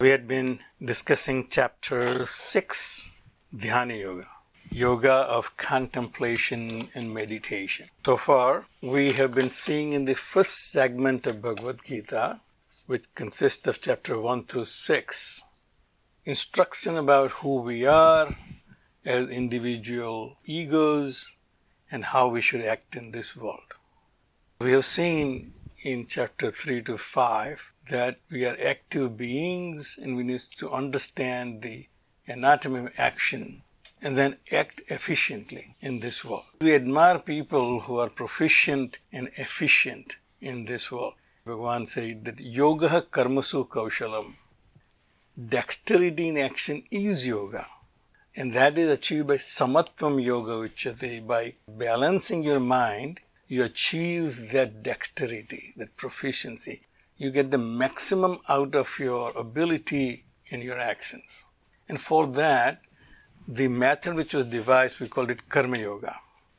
We had been discussing chapter 6, Dhyana Yoga, yoga of contemplation and meditation. So far, we have been seeing in the first segment of Bhagavad Gita, which consists of chapter 1 through 6, instruction about who we are as individual egos and how we should act in this world. We have seen in chapter 3 to 5 that we are active beings and we need to understand the anatomy of action and then act efficiently in this world. We admire people who are proficient and efficient in this world. Bhagavan said that yoga karmasu kaushalam. Dexterity in action is yoga. And that is achieved by samatvam yoga which uchyate. By balancing your mind, you achieve that dexterity, that proficiency you get the maximum out of your ability in your actions. And for that, the method which was devised, we called it Karma Yoga.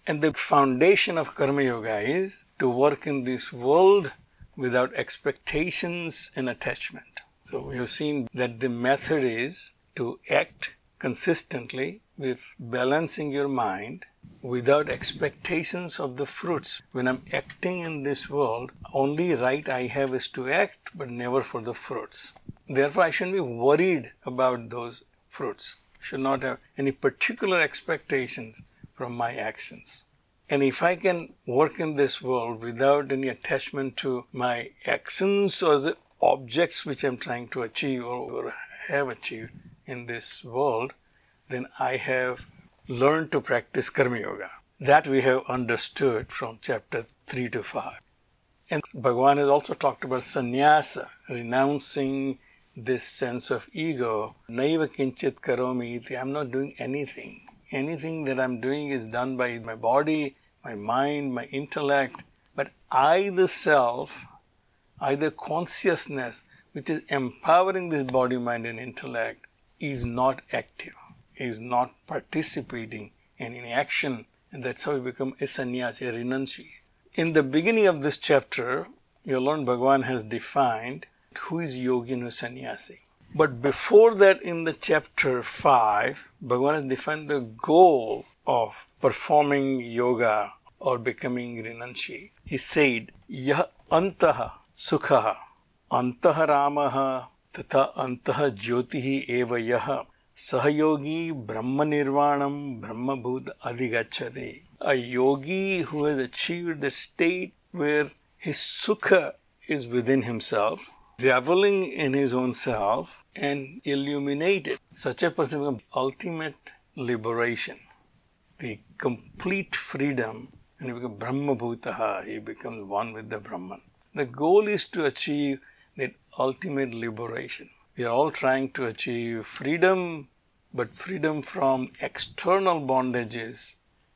And the foundation of Karma Yoga is to work in this world without expectations and attachment. So we have seen that the method is to act consistently with balancing your mind without expectations of the fruits. When I'm acting in this world, only right I have is to act, but never for the fruits. Therefore, I shouldn't be worried about those fruits. Should not have any particular expectations from my actions. And if I can work in this world without any attachment to my actions or the objects which I'm trying to achieve or have achieved in this world, then I have learned to practice Karma Yoga. That we have understood from chapter 3 to 5. And Bhagavan has also talked about sannyasa, renouncing this sense of ego. Naiva kinchit karomi iti. I'm not doing anything. Anything that I'm doing is done by my body, my mind, my intellect. But I, the self, I, the consciousness, which is empowering this body, mind, and intellect, is not active is not participating in any action, and that's how we become a sannyasi, a renunciate. In the beginning of this chapter, your Lord Bhagavan has defined who is yogi and who is sannyasi. But before that, in the chapter 5, Bhagavan has defined the goal of performing yoga or becoming renunciate. He said, Yah antaha sukha antah ramaha tata antah jyotihi eva yaha Sahayogi Brahma Nirvanam Brahma Bhut Adhigachate. A yogi who has achieved the state where his sukha is within himself, reveling in his own self, and illuminated. Such a person becomes ultimate liberation, the complete freedom, and he becomes Brahma Bhutaha, he becomes one with the Brahman. The goal is to achieve that ultimate liberation. We are all trying to achieve freedom, but freedom from external bondages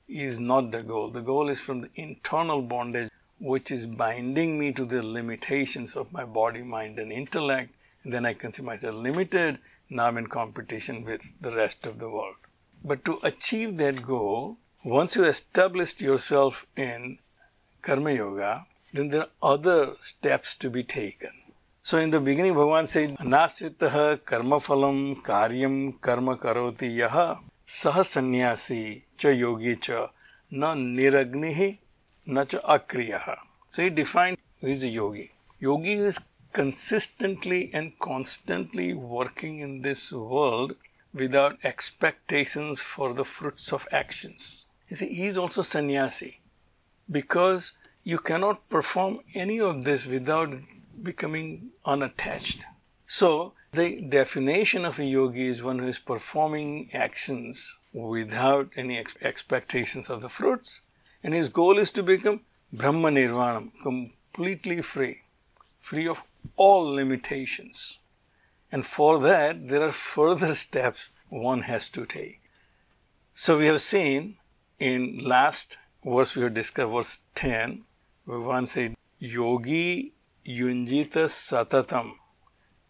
is not the goal. The goal is from the internal bondage, which is binding me to the limitations of my body, mind, and intellect. And then I consider myself limited. Now I'm in competition with the rest of the world. But to achieve that goal, once you established yourself in Karma Yoga, then there are other steps to be taken. So in the beginning, Bhagavan said, Anasritah karma phalam karyam karma karoti yaha sah sannyasi cha yogi cha na niragnihi na cha akriyaha. So he defined who is a yogi. Yogi is consistently and constantly working in this world without expectations for the fruits of actions. You see, he is also sannyasi because you cannot perform any of this without becoming unattached. So, the definition of a yogi is one who is performing actions without any ex- expectations of the fruits, and his goal is to become Brahma Nirvanam, completely free, free of all limitations. And for that, there are further steps one has to take. So we have seen in last verse we have discussed, verse 10, where one said, Yogi युञ्जितः सततम्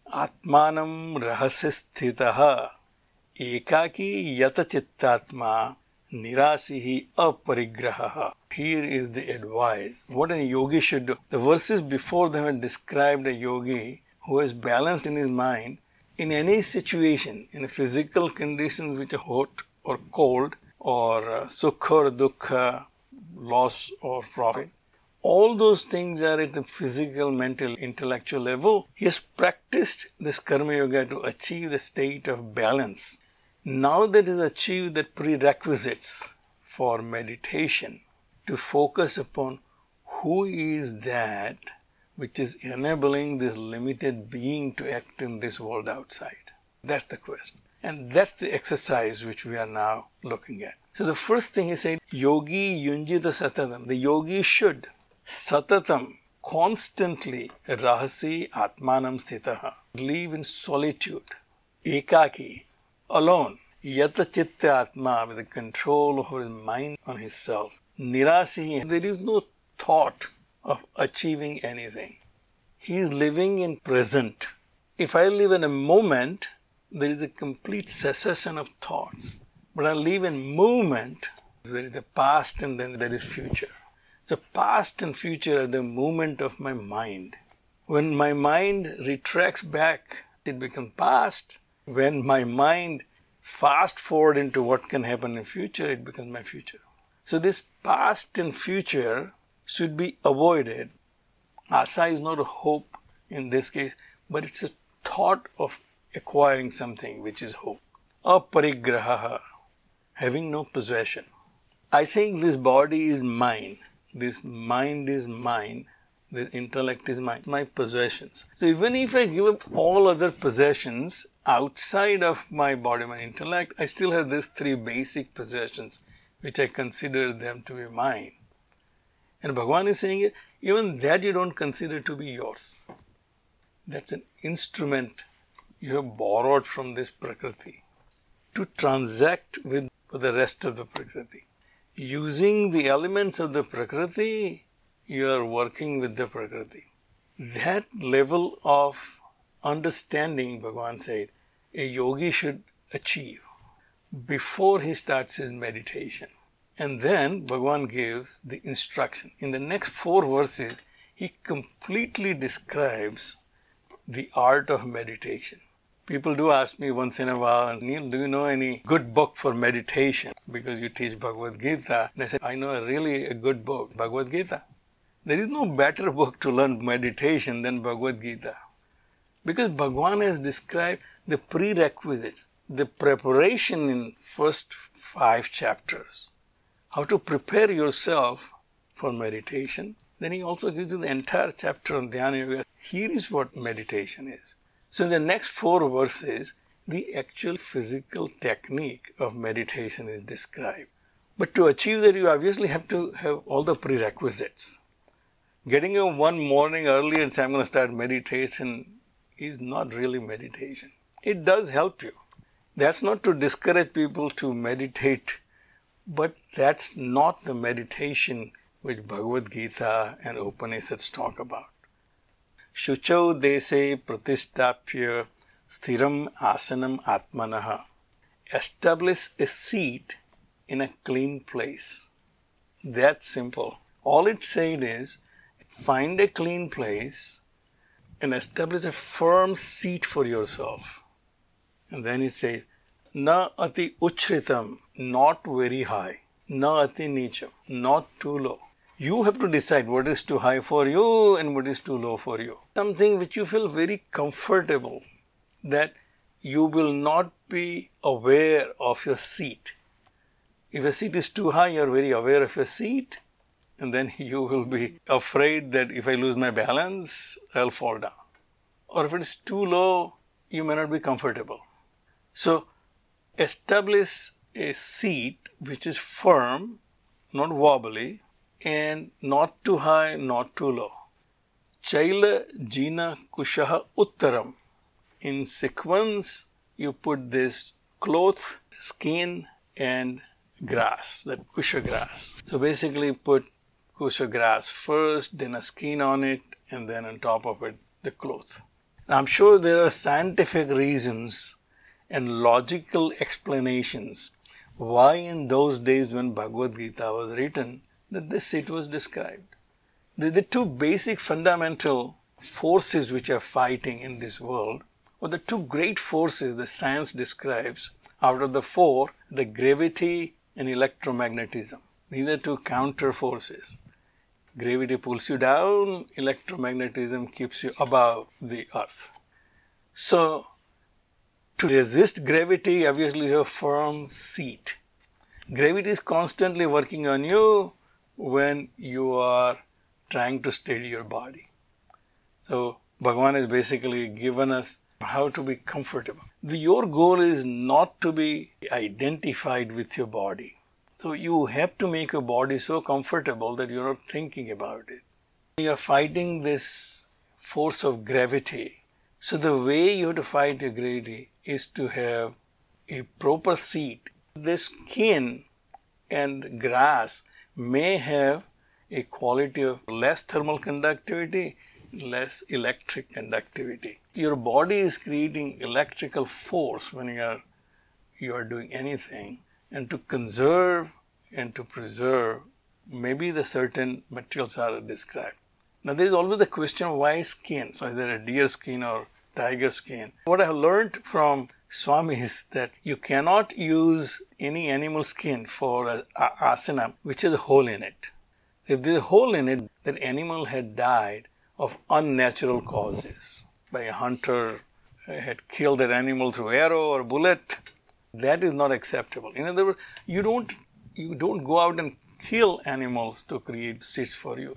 आत्मानं रहसि स्थितः एकाकी यतचित्तात्मा निरासिः अपरिग्रहः। Here is the advice what an yogi should do the verse is before the a yogi who is balanced in is mind in any situation in physical condition which hot or cold or sukh or dukh loss or profit All those things are at the physical, mental, intellectual level. He has practiced this karma yoga to achieve the state of balance. Now that he has achieved the prerequisites for meditation, to focus upon who is that which is enabling this limited being to act in this world outside. That's the question. And that's the exercise which we are now looking at. So the first thing he said, Yogi Yunjita Satatam. The yogi should Satatam constantly Rahasi Atmanam Sthitaha. Live in solitude. Ekaki. Alone. Yata Chitta Atma with the control over his mind on himself. Nirasi. There is no thought of achieving anything. He is living in present. If I live in a moment, there is a complete cessation of thoughts. But I live in movement. There is a past and then there is future. So past and future are the movement of my mind. When my mind retracts back, it becomes past. When my mind fast forward into what can happen in future, it becomes my future. So this past and future should be avoided. Asa is not a hope in this case, but it's a thought of acquiring something which is hope. Aparigraha, having no possession. I think this body is mine. This mind is mine. This intellect is mine. My possessions. So even if I give up all other possessions outside of my body, my intellect, I still have these three basic possessions which I consider them to be mine. And Bhagavan is saying, even that you don't consider to be yours. That's an instrument you have borrowed from this Prakriti to transact with the rest of the Prakriti. Using the elements of the Prakriti, you are working with the Prakriti. That level of understanding, Bhagavan said, a yogi should achieve before he starts his meditation. And then Bhagavan gives the instruction. In the next four verses, he completely describes the art of meditation. People do ask me once in a while, Neil, do you know any good book for meditation? Because you teach Bhagavad Gita. And I said, I know a really a good book, Bhagavad Gita. There is no better book to learn meditation than Bhagavad Gita. Because Bhagwan has described the prerequisites, the preparation in first five chapters how to prepare yourself for meditation. Then he also gives you the entire chapter on Dhyana Yoga. Here is what meditation is. So in the next four verses, the actual physical technique of meditation is described. But to achieve that, you obviously have to have all the prerequisites. Getting up one morning early and say, I'm going to start meditation is not really meditation. It does help you. That's not to discourage people to meditate but that's not the meditation which Bhagavad Gita and Upanishads talk about. Shuchau dese pratishtapya sthiram asanam atmanaha. Establish a seat in a clean place. That simple. All it said is find a clean place and establish a firm seat for yourself. And then it says, Na ati uchritam, not very high. Na ati nicham, not too low. You have to decide what is too high for you and what is too low for you. Something which you feel very comfortable that you will not be aware of your seat. If a seat is too high, you are very aware of your seat, and then you will be afraid that if I lose my balance, I'll fall down. Or if it is too low, you may not be comfortable. So, establish a seat which is firm, not wobbly, and not too high, not too low. Chaila Jina Kushaha Uttaram. in sequence, you put this cloth, skin, and grass, that kusha grass. So basically, put kusha grass first, then a skin on it, and then on top of it, the cloth. Now, I'm sure there are scientific reasons and logical explanations why in those days when Bhagavad Gita was written that this seat was described. The, the two basic fundamental forces which are fighting in this world, or the two great forces the science describes out of the four, the gravity and electromagnetism. These are two counter forces. Gravity pulls you down, electromagnetism keeps you above the earth. So, to resist gravity, obviously you have a firm seat. Gravity is constantly working on you when you are trying to steady your body. So, Bhagavan has basically given us how to be comfortable. The, your goal is not to be identified with your body. So, you have to make your body so comfortable that you're not thinking about it. You're fighting this force of gravity. So, the way you have to fight your gravity is to have a proper seat. The skin and grass may have a quality of less thermal conductivity, less electric conductivity. Your body is creating electrical force when you are you are doing anything and to conserve and to preserve maybe the certain materials are described. Now there is always the question of why skin? So either a deer skin or tiger skin. What I have learned from Swami is that you cannot use any animal skin for a, a asana which has a hole in it. If there's a hole in it, that animal had died of unnatural causes by a hunter uh, had killed that animal through arrow or bullet. That is not acceptable. In other words, you don't you don't go out and kill animals to create seeds for you.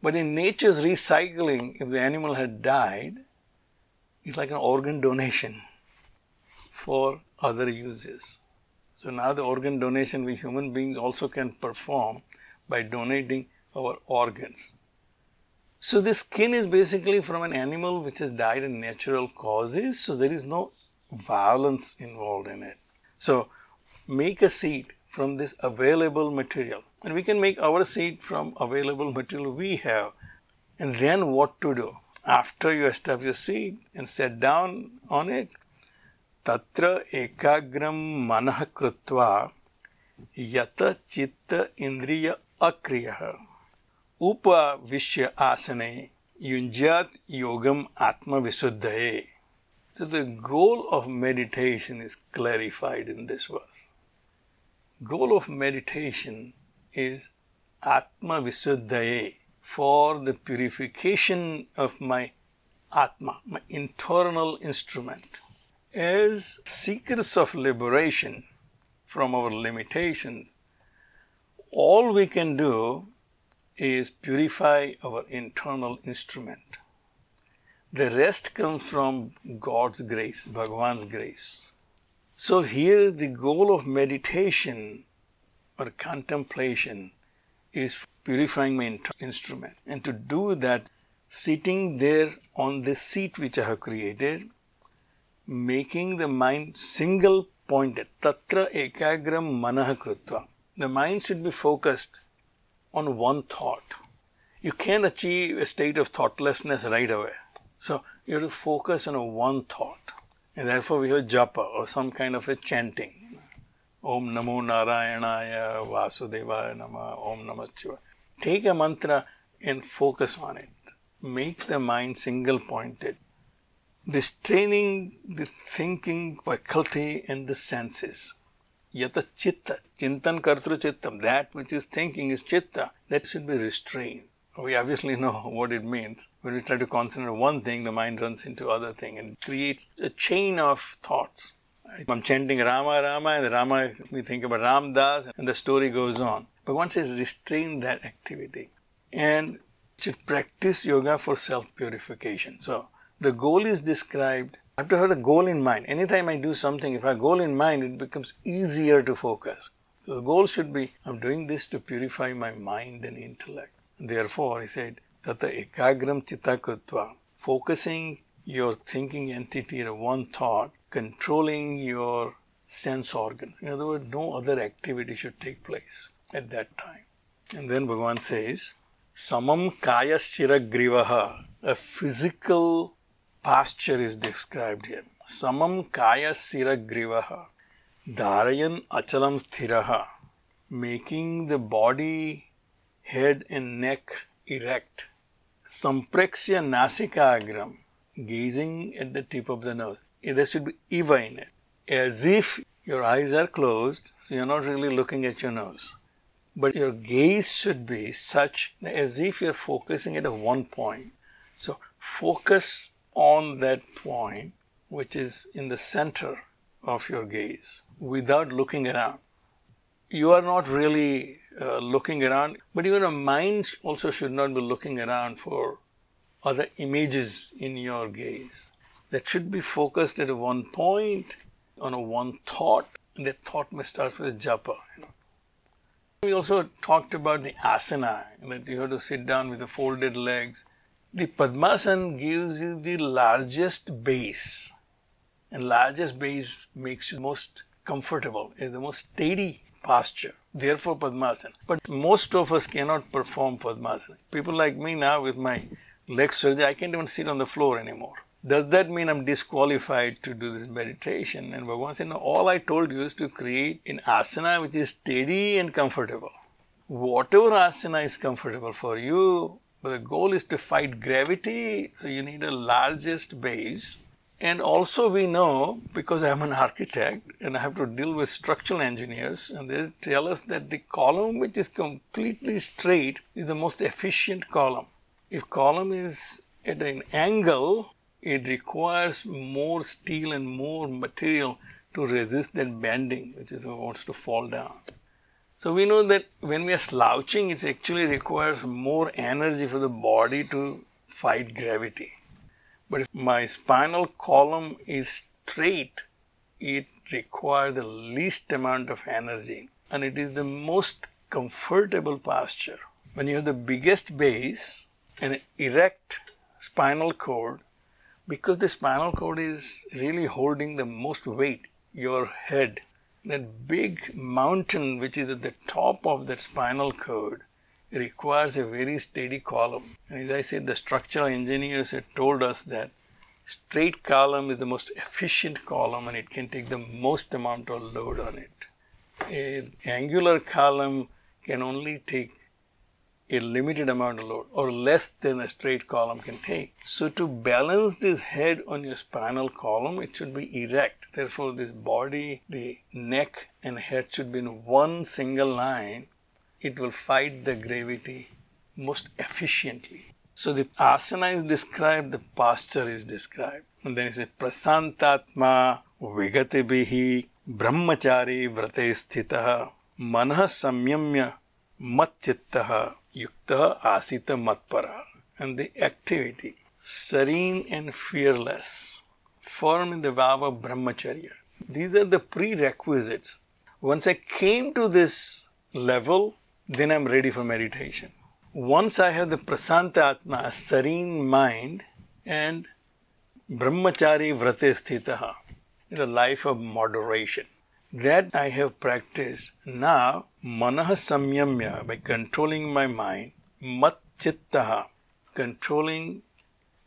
But in nature's recycling, if the animal had died, it's like an organ donation for other uses. So now the organ donation we human beings also can perform by donating our organs. So this skin is basically from an animal which has died in natural causes, so there is no violence involved in it. So make a seed from this available material. And we can make our seed from available material we have. And then what to do? After you establish a seed and set down on it, तत्र एकाग्रं मनः कृत्वा यतचित्त इन्द्रिय अक्रियः। उपविश्य आसने युञ्ज्यात् योगम् आत्मविशुद्धये। So the goal of meditation is clarified in this verse goal of meditation is आत्मविशुद्धये for the purification of my atma my internal instrument As seekers of liberation from our limitations, all we can do is purify our internal instrument. The rest comes from God's grace, Bhagavan's grace. So, here the goal of meditation or contemplation is purifying my instrument. And to do that, sitting there on the seat which I have created, making the mind single pointed. Tatra ekagram manah krutva. The mind should be focused on one thought. You can't achieve a state of thoughtlessness right away. So you have to focus on a one thought. And therefore we have japa or some kind of a chanting. Om Namo Narayanaya Vasudevaya Nama Om Namah. Take a mantra and focus on it. Make the mind single pointed. Restraining the thinking faculty and the senses. Yata chitta, chintan kartru chittam, that which is thinking is chitta, that should be restrained we obviously know what it means. When we try to concentrate on one thing, the mind runs into other thing and creates a chain of thoughts. I'm chanting Rama, Rama, and Rama, we think about Ram Das, and the story goes on. But once you restrain that activity and should practice yoga for self purification. So the goal is described. I have to have a goal in mind. Anytime I do something, if I have a goal in mind, it becomes easier to focus. So the goal should be I'm doing this to purify my mind and intellect. Therefore, he said, Tata ekagram chitta krutva, focusing your thinking entity or one thought controlling your sense organs. In other words, no other activity should take place at that time. And then Bhagavan says, Samam kaya shiragrivaha, a physical posture is described here. Samam kaya shiragrivaha, dharayan achalam sthiraha, making the body, head and neck erect. Sampraksya nasika agram, gazing at the tip of the nose. Eh, there should be eva in it as if your eyes are closed, so you're not really looking at your nose. But your gaze should be such as if you're focusing at one point. So focus on that point which is in the center of your gaze without looking around. You are not really uh, looking around, but your mind also should not be looking around for other images in your gaze. That should be focused at one point on a one thought, and that thought may start with a japa. You know. We also talked about the asana, that you have to sit down with the folded legs. The Padmasana gives you the largest base, and largest base makes you most comfortable, is the most steady posture. Therefore, Padmasana. But most of us cannot perform Padmasana. People like me now with my leg surgery, I can't even sit on the floor anymore does that mean I'm disqualified to do this meditation? And Bhagavan said, no, all I told you is to create an asana which is steady and comfortable. Whatever asana is comfortable for you, but the goal is to fight gravity, so you need a largest base. And also we know, because I'm an architect and I have to deal with structural engineers, and they tell us that the column which is completely straight is the most efficient column. If column is at an angle, it requires more steel and more material to resist that bending, which is what wants to fall down. So we know that when we are slouching, it actually requires more energy for the body to fight gravity. But if my spinal column is straight, it requires the least amount of energy and it is the most comfortable posture. When you have the biggest base and an erect spinal cord, because the spinal cord is really holding the most weight, your head, that big mountain which is at the top of that spinal cord requires a very steady column. And as I said, the structural engineers had told us that straight column is the most efficient column and it can take the most amount of load on it. An angular column can only take a limited amount of load or less than a straight column can take. So to balance this head on your spinal column, it should be erect. Therefore, this body, the neck and head should be in one single line. It will fight the gravity most efficiently. So the asana is described, the posture is described. And then it says prasantatma vigatibihi brahmachari vrate sthitah manah samyamya matchittah yukta asita matpara. And the activity, serene and fearless, firm in the vow of brahmacharya. These are the prerequisites. Once I came to this level, then I'm ready for meditation. Once I have the prasanta atma, serene mind, and brahmachari vrate sthitaha, the life of moderation. That I have practiced. Now, manah samyamya, by controlling my mind, mat chittaha, controlling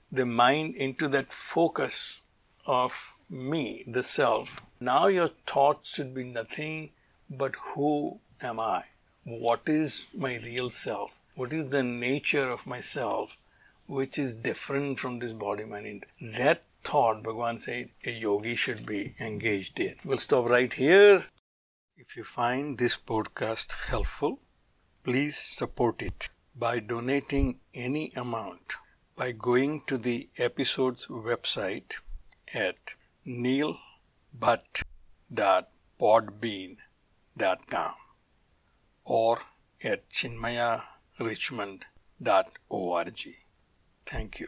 the mind into that focus of me, the self. Now your thoughts should be nothing but who am I? What is my real self? What is the nature of myself which is different from this body mind? That thought, Bhagwan said, a yogi should be engaged in. We'll stop right here. If you find this podcast helpful, please support it by donating any amount by going to the episode's website at neilbhatt.podbean.com or at chinmayarichmond.org. Thank you.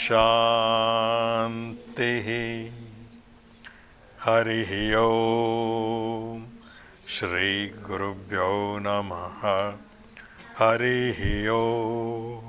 शान्तिः हरिः ॐ श्रीगुरुभ्यो नमः। हरि ॐ